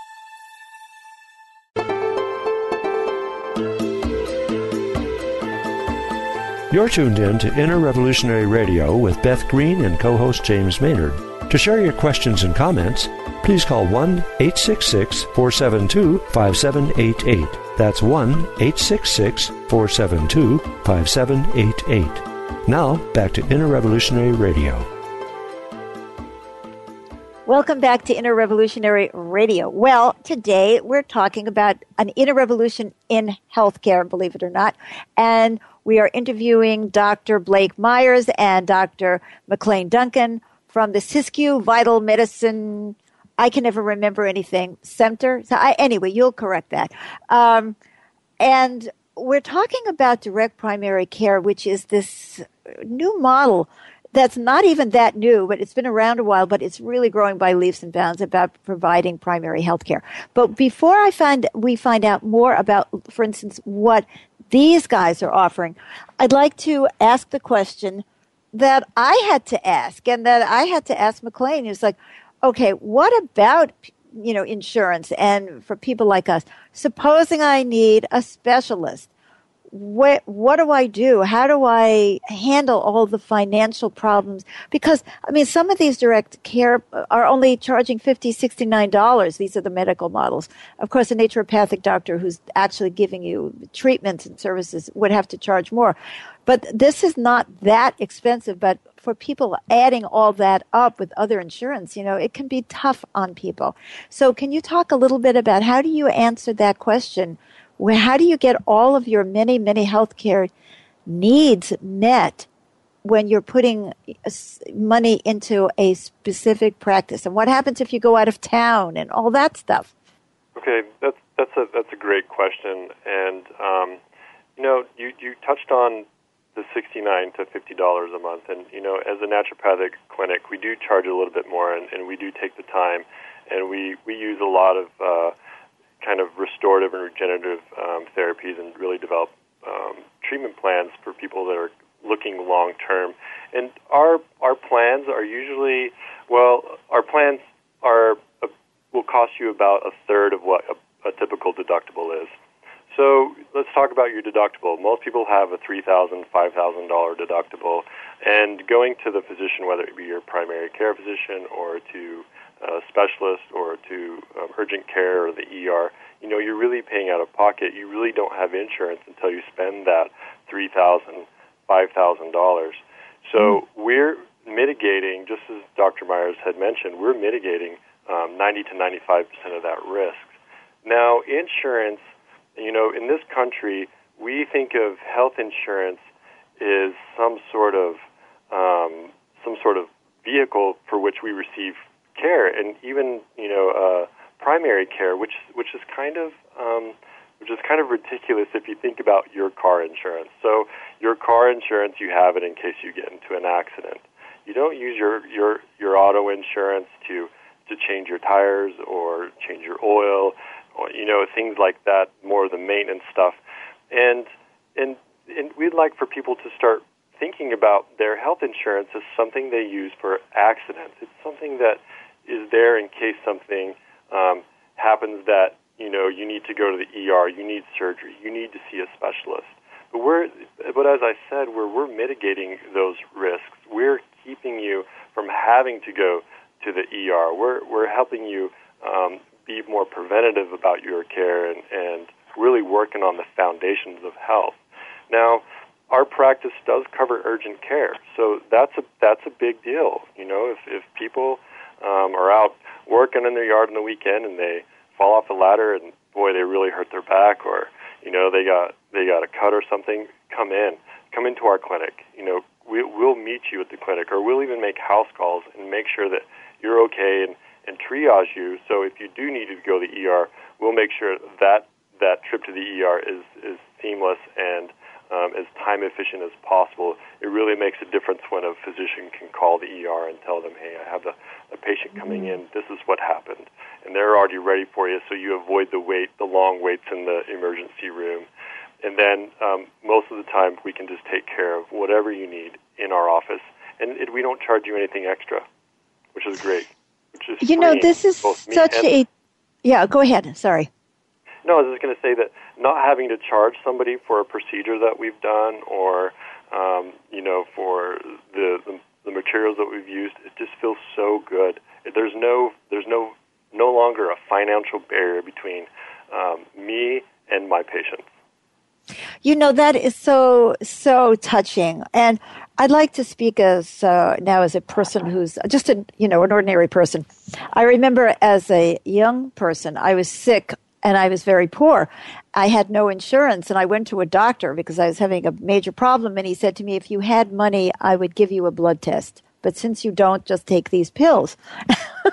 [SPEAKER 9] You're tuned in to Inner Revolutionary Radio with Beth Green and co host James Maynard. To share your questions and comments, please call 1 866 472 5788. That's 1 866 472 5788. Now, back to Inner Revolutionary Radio.
[SPEAKER 3] Welcome back to Inner Revolutionary Radio. Well, today we're talking about an inner revolution in healthcare, believe it or not. And we are interviewing Dr. Blake Myers and Dr. McLean Duncan from the Siskiyou Vital Medicine. I can never remember anything. Center. So I, anyway, you'll correct that. Um, and we're talking about direct primary care, which is this new model that's not even that new, but it's been around a while, but it's really growing by leaps and bounds about providing primary health care. But before I find we find out more about, for instance, what these guys are offering, I'd like to ask the question that I had to ask and that I had to ask McLean. He was like, okay, what about you know insurance and for people like us? Supposing I need a specialist what what do I do? How do I handle all the financial problems? Because I mean, some of these direct care are only charging fifty, sixty nine dollars. These are the medical models. Of course, a naturopathic doctor who's actually giving you treatments and services would have to charge more. But this is not that expensive. But for people adding all that up with other insurance, you know, it can be tough on people. So, can you talk a little bit about how do you answer that question? Where, how do you get all of your many, many healthcare needs met when you're putting uh, money into a specific practice? And what happens if you go out of town and all that stuff?
[SPEAKER 4] Okay, that's that's a that's a great question, and um, you know, you you touched on the sixty nine to fifty dollars a month, and you know, as a naturopathic clinic, we do charge a little bit more, and, and we do take the time, and we we use a lot of uh, kind of restorative and regenerative um, therapies and really develop um, treatment plans for people that are looking long term. And our our plans are usually well, our plans are uh, will cost you about a third of what a, a typical deductible is. So let's talk about your deductible. Most people have a three thousand, five thousand dollar deductible, and going to the physician, whether it be your primary care physician or to specialist or to um, urgent care or the ER, you know, you're really paying out of pocket. You really don't have insurance until you spend that three thousand, five thousand dollars. So mm we're mitigating, just as Dr. Myers had mentioned, we're mitigating um, 90 to 95 percent of that risk. Now, insurance, you know, in this country, we think of health insurance is some sort of um, some sort of vehicle for which we receive care and even you know uh, primary care, which which is kind of um, which is kind of ridiculous if you think about your car insurance. So your car insurance, you have it in case you get into an accident. You don't use your your your auto insurance to to change your tires or change your oil, or, you know things like that. More of the maintenance stuff, and and and we'd like for people to start thinking about their health insurance as something they use for accidents. It's something that is there in case something um, happens that you know you need to go to the ER, you need surgery, you need to see a specialist. But we're, but as I said, we're we're mitigating those risks. We're keeping you from having to go to the ER. We're we're helping you um, be more preventative about your care and and really working on the foundations of health. Now, our practice does cover urgent care, so that's a that's a big deal. You know, if if people um, are out working in their yard on the weekend and they fall off the ladder and boy they really hurt their back or you know they got they got a cut or something come in come into our clinic you know we, we'll meet you at the clinic or we'll even make house calls and make sure that you're okay and, and triage you so if you do need to go to the ER we'll make sure that that trip to the ER is is seamless and um, as time efficient as possible. It really makes a difference when a physician can call the ER and tell them, hey, I have a, a patient coming mm-hmm. in, this is what happened. And they're already ready for you, so you avoid the wait, the long waits in the emergency room. And then um, most of the time, we can just take care of whatever you need in our office. And it, we don't charge you anything extra, which is great. Which is
[SPEAKER 3] you know, this is such a. Yeah, go ahead. Sorry.
[SPEAKER 4] No, I was just going to say that not having to charge somebody for a procedure that we've done or, um, you know, for the, the, the materials that we've used, it just feels so good. There's no, there's no, no longer a financial barrier between um, me and my patients.
[SPEAKER 3] You know that is so so touching, and I'd like to speak as uh, now as a person who's just a you know an ordinary person. I remember as a young person, I was sick and I was very poor. I had no insurance and I went to a doctor because I was having a major problem and he said to me, if you had money, I would give you a blood test. But since you don't, just take these pills. and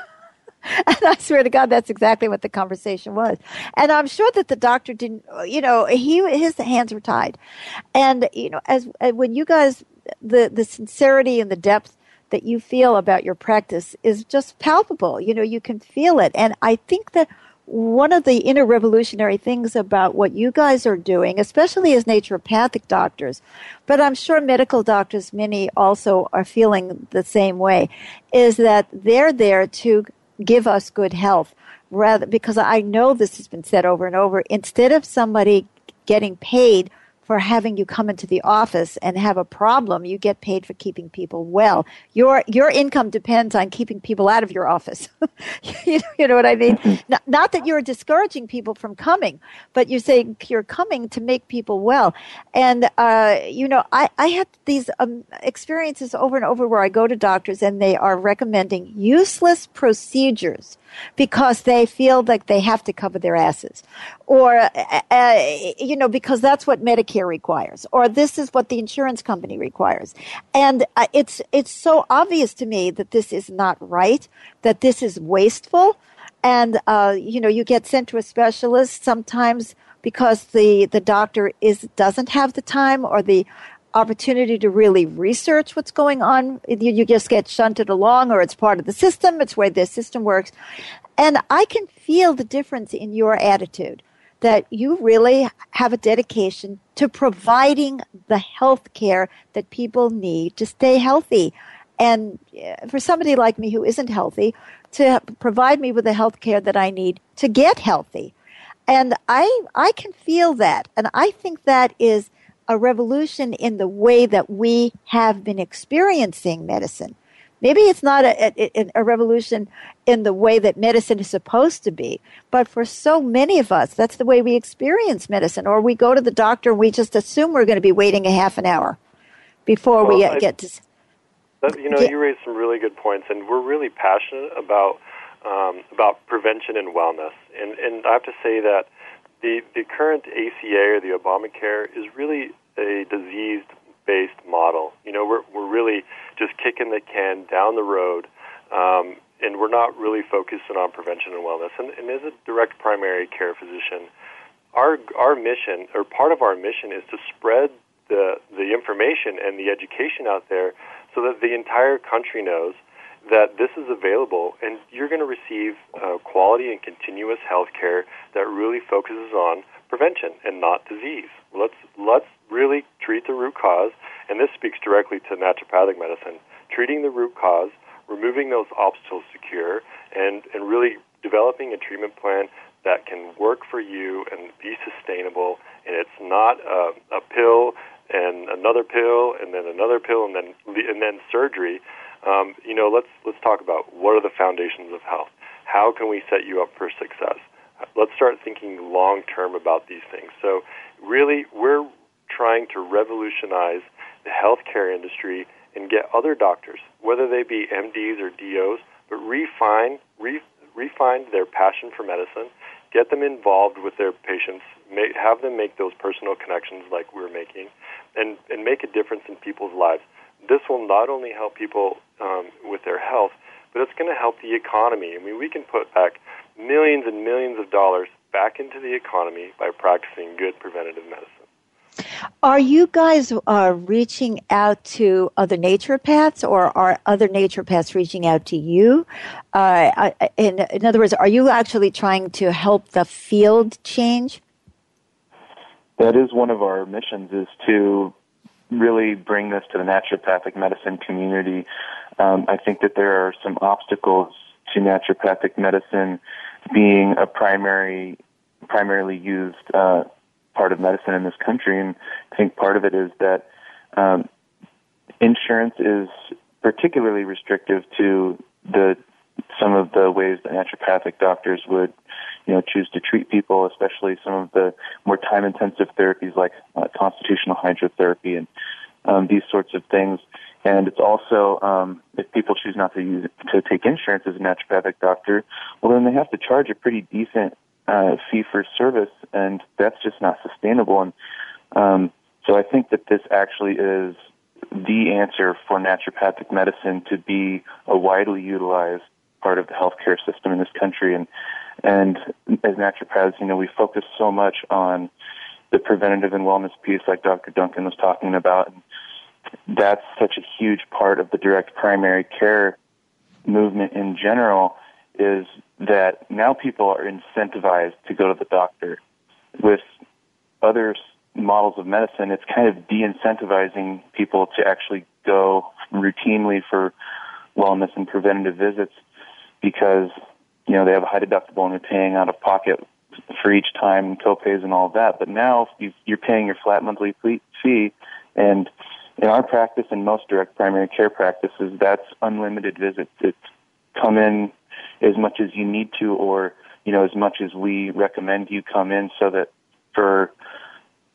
[SPEAKER 3] I swear to God, that's exactly what the conversation was. And I'm sure that the doctor didn't, you know, he, his hands were tied. And, you know, as, uh, when you guys, the, the sincerity and the depth that you feel about your practice is just palpable. You know, you can feel it. And I think that one of the inner revolutionary things about what you guys are doing, especially as naturopathic doctors, but I'm sure medical doctors, many also are feeling the same way, is that they're there to give us good health rather because I know this has been said over and over. Instead of somebody getting paid – for having you come into the office and have a problem. You get paid for keeping people well. Your your income depends on keeping people out of your office. you, know, you, know, what I mean? Mm-hmm. Not, not, that you're discouraging people from coming, but you're saying you're coming to make people well. And uh, you know, I I had these um, experiences over and over where I go to doctors and they are recommending useless procedures because they feel like they have to cover their asses, or uh, uh you know, because that's what Medicare Medicare requires, or this is what the insurance company requires. And uh, it's, it's so obvious to me that this is not right, that this is wasteful. And, uh, you know, you get sent to a specialist sometimes because the, the doctor is, doesn't have the time or the opportunity to really research what's going on. You, you just get shunted along or it's part of the system. It's where the system works. And I can feel the difference in your attitude that you really have a dedication to providing the health care that people need to stay healthy. And uh, for somebody like me who isn't healthy, to provide me with the health care that I need to get healthy. And I, I can feel that. And I think that is a revolution in the way that we have been experiencing medicine. Maybe it's not a, a, a revolution in the way that medicine is supposed to be, but for so many of us, that's the way we experience medicine. Or we go to the doctor and we just assume we're going to be waiting a half an hour before well, we uh, I, get to.
[SPEAKER 4] That, you know, get, you raised some really good points, and we're really passionate about um, about prevention and wellness. And and I have to say that the the current ACA or the Obamacare is really a disease based model. You know, we're we're really just kicking the can down the road. Um, and we're not really focusing on prevention and wellness. And, and as a direct primary care physician, our our mission or part of our mission is to spread the the information and the education out there so that the entire country knows that this is available and you're going to receive uh, quality and continuous health care that really focuses on prevention and not disease. Let's let's really treat the root cause, and this speaks directly to naturopathic medicine, treating the root cause, removing those obstacles to cure, and, and really developing a treatment plan that can work for you and be sustainable. And it's not a, a pill and another pill and then another pill and then and then surgery. Um, you know, let's let's talk about what are the foundations of health. How can we set you up for success? Let's start thinking long term about these things. So, really, we're trying to revolutionize the healthcare industry and get other doctors, whether they be MDs or DOs, but refine, re, refine their passion for medicine, get them involved with their patients, make, have them make those personal connections like we're making, and, and make a difference in people's lives. This will not only help people um, with their health, but it's going to help the economy. I mean, we can put back millions and millions of dollars back into the economy by practicing good preventative medicine.
[SPEAKER 3] Are you guys uh, reaching out to other naturopaths, or are other naturopaths reaching out to you? Uh, in, in other words, are you actually trying to help the field change?
[SPEAKER 5] That is one of our missions: is to really bring this to the naturopathic medicine community. Um, I think that there are some obstacles to naturopathic medicine being a primary, primarily used uh, part of medicine in this country. And I think part of it is that um, insurance is particularly restrictive to the some of the ways that naturopathic doctors would you know choose to treat people, especially some of the more time intensive therapies like uh, constitutional hydrotherapy and um, these sorts of things. And it's also um, if people choose not to use to take insurance as a naturopathic doctor, well then they have to charge a pretty decent uh, fee for service, and that's just not sustainable. And um, so I think that this actually is the answer for naturopathic medicine to be a widely utilized part of the healthcare system in this country. And and as naturopaths, you know, we focus so much on the preventative and wellness piece, like Dr. Duncan was talking about. And that's such a huge part of the direct primary care movement in general. Is that now people are incentivized to go to the doctor. With other models of medicine, it's kind of de incentivizing people to actually go routinely for wellness and preventative visits because you know they have a high deductible and they're paying out of pocket for each time copays and all that. But now you're paying your flat monthly fee, and in our practice and most direct primary care practices, that's unlimited visits. It's come in as much as you need to, or you know, as much as we recommend you come in, so that for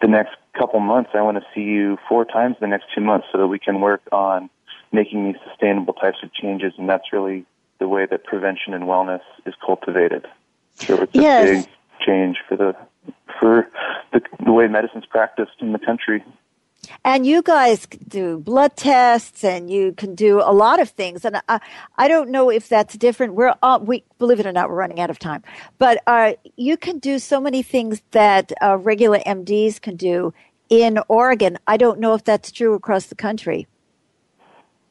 [SPEAKER 5] the next couple months, I want to see you four times the next two months, so that we can work on making these sustainable types of changes. And that's really the way that prevention and wellness is cultivated.
[SPEAKER 3] So it's
[SPEAKER 5] yes. a big change for the for the, the way medicine's practiced in the country.
[SPEAKER 3] And you guys do blood tests and you can do a lot of things. And I, I don't know if that's different. We're all, we, believe it or not, we're running out of time, but uh, you can do so many things that uh, regular MDs can do in Oregon. I don't know if that's true across the country.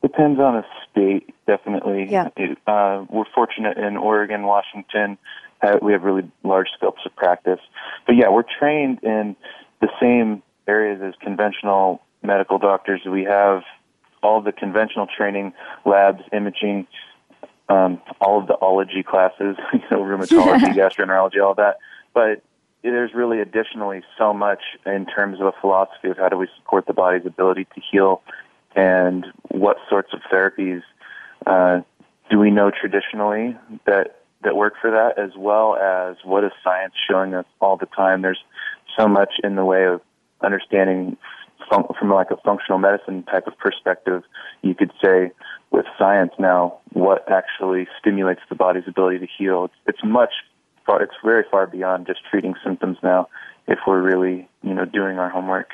[SPEAKER 5] Depends on the state, definitely.
[SPEAKER 3] Yeah. It, uh,
[SPEAKER 5] we're fortunate in Oregon, Washington, uh, we have really large scopes of practice. But yeah, we're trained in the same areas as conventional medical doctors. We have all the conventional training, labs, imaging, um, all of the ology classes, you know, rheumatology, gastroenterology, all that. But there's really additionally so much in terms of a philosophy of how do we support the body's ability to heal and what sorts of therapies uh, do we know traditionally that that work for that as well as what is science showing us all the time there's so much in the way of understanding fun- from like a functional medicine type of perspective, you could say with science now what actually stimulates the body's ability to heal. It's, it's much far, it's very far beyond just treating symptoms now if we're really, you know, doing our homework.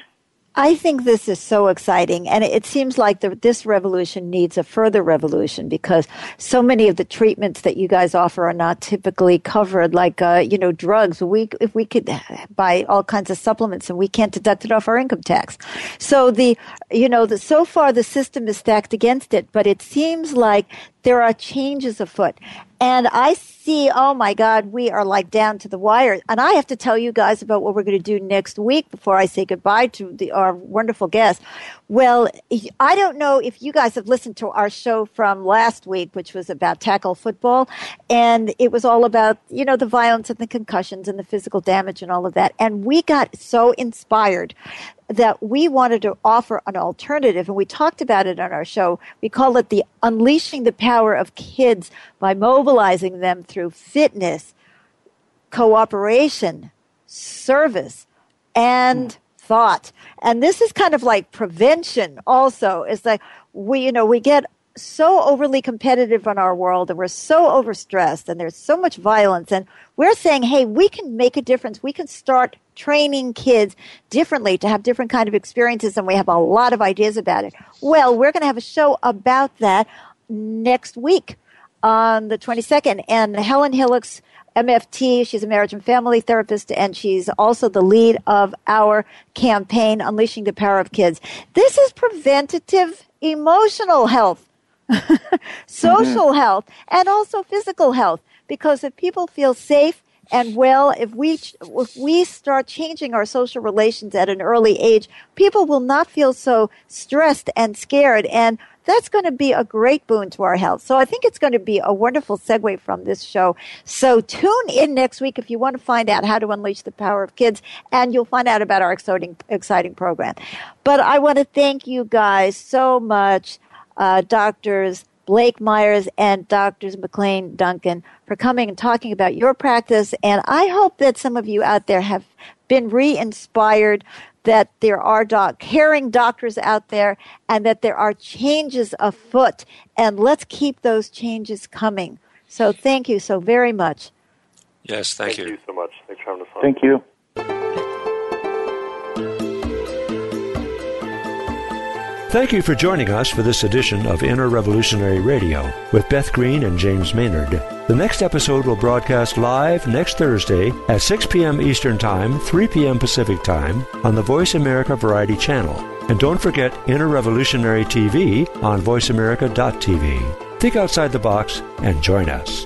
[SPEAKER 3] I think this is so exciting, and it seems like the, this revolution needs a further revolution because so many of the treatments that you guys offer are not typically covered, like uh, you know drugs. We if we could buy all kinds of supplements, and we can't deduct it off our income tax. So the you know the, so far the system is stacked against it, but it seems like there are changes afoot. And I see, oh my God, we are like down to the wire. And I have to tell you guys about what we're going to do next week before I say goodbye to the, our wonderful guest. Well, I don't know if you guys have listened to our show from last week, which was about tackle football. And it was all about, you know, the violence and the concussions and the physical damage and all of that. And we got so inspired that we wanted to offer an alternative, and we talked about it on our show. We call it the unleashing the power of kids by mobilizing them through fitness, cooperation, service, and mm. thought. And this is kind of like prevention also. It's like we, you know, we get so overly competitive in our world and we're so overstressed and there's so much violence and we're saying hey we can make a difference we can start training kids differently to have different kind of experiences and we have a lot of ideas about it well we're going to have a show about that next week on the 22nd and helen hillocks MFT. She's a marriage and family therapist, and she's also the lead of our campaign, Unleashing the Power of Kids. This is preventative emotional health. Mm-hmm. social mm-hmm. health, and also physical health. Because if people feel safe and well, if we if we start changing our social relations at an early age, people will not feel so stressed and scared, and that's going to be a great boon to our health. So I think it's going to be a wonderful segue from this show. So tune in next week if you want to find out how to unleash the power of kids, and you'll find out about our exciting exciting program. But I want to thank you guys so much uh, doctors Blake Myers and doctors McLean Duncan for coming and talking about your practice. And I hope that some of you out there have been re inspired that there are doc- caring doctors out there and that there are changes afoot. And let's keep those changes coming. So thank you so very much.
[SPEAKER 10] Yes, thank, thank you. Thank you so much.
[SPEAKER 4] Thanks for having us on. Thank you.
[SPEAKER 9] Thank you for joining us for this edition of Inner Revolutionary Radio with Beth Green and James Maynard. The next episode will broadcast live next Thursday at 6 p.m. Eastern Time, 3 p.m. Pacific Time on the Voice America Variety Channel. And don't forget Inner Revolutionary TV on voiceamerica.tv. Think outside the box and join us.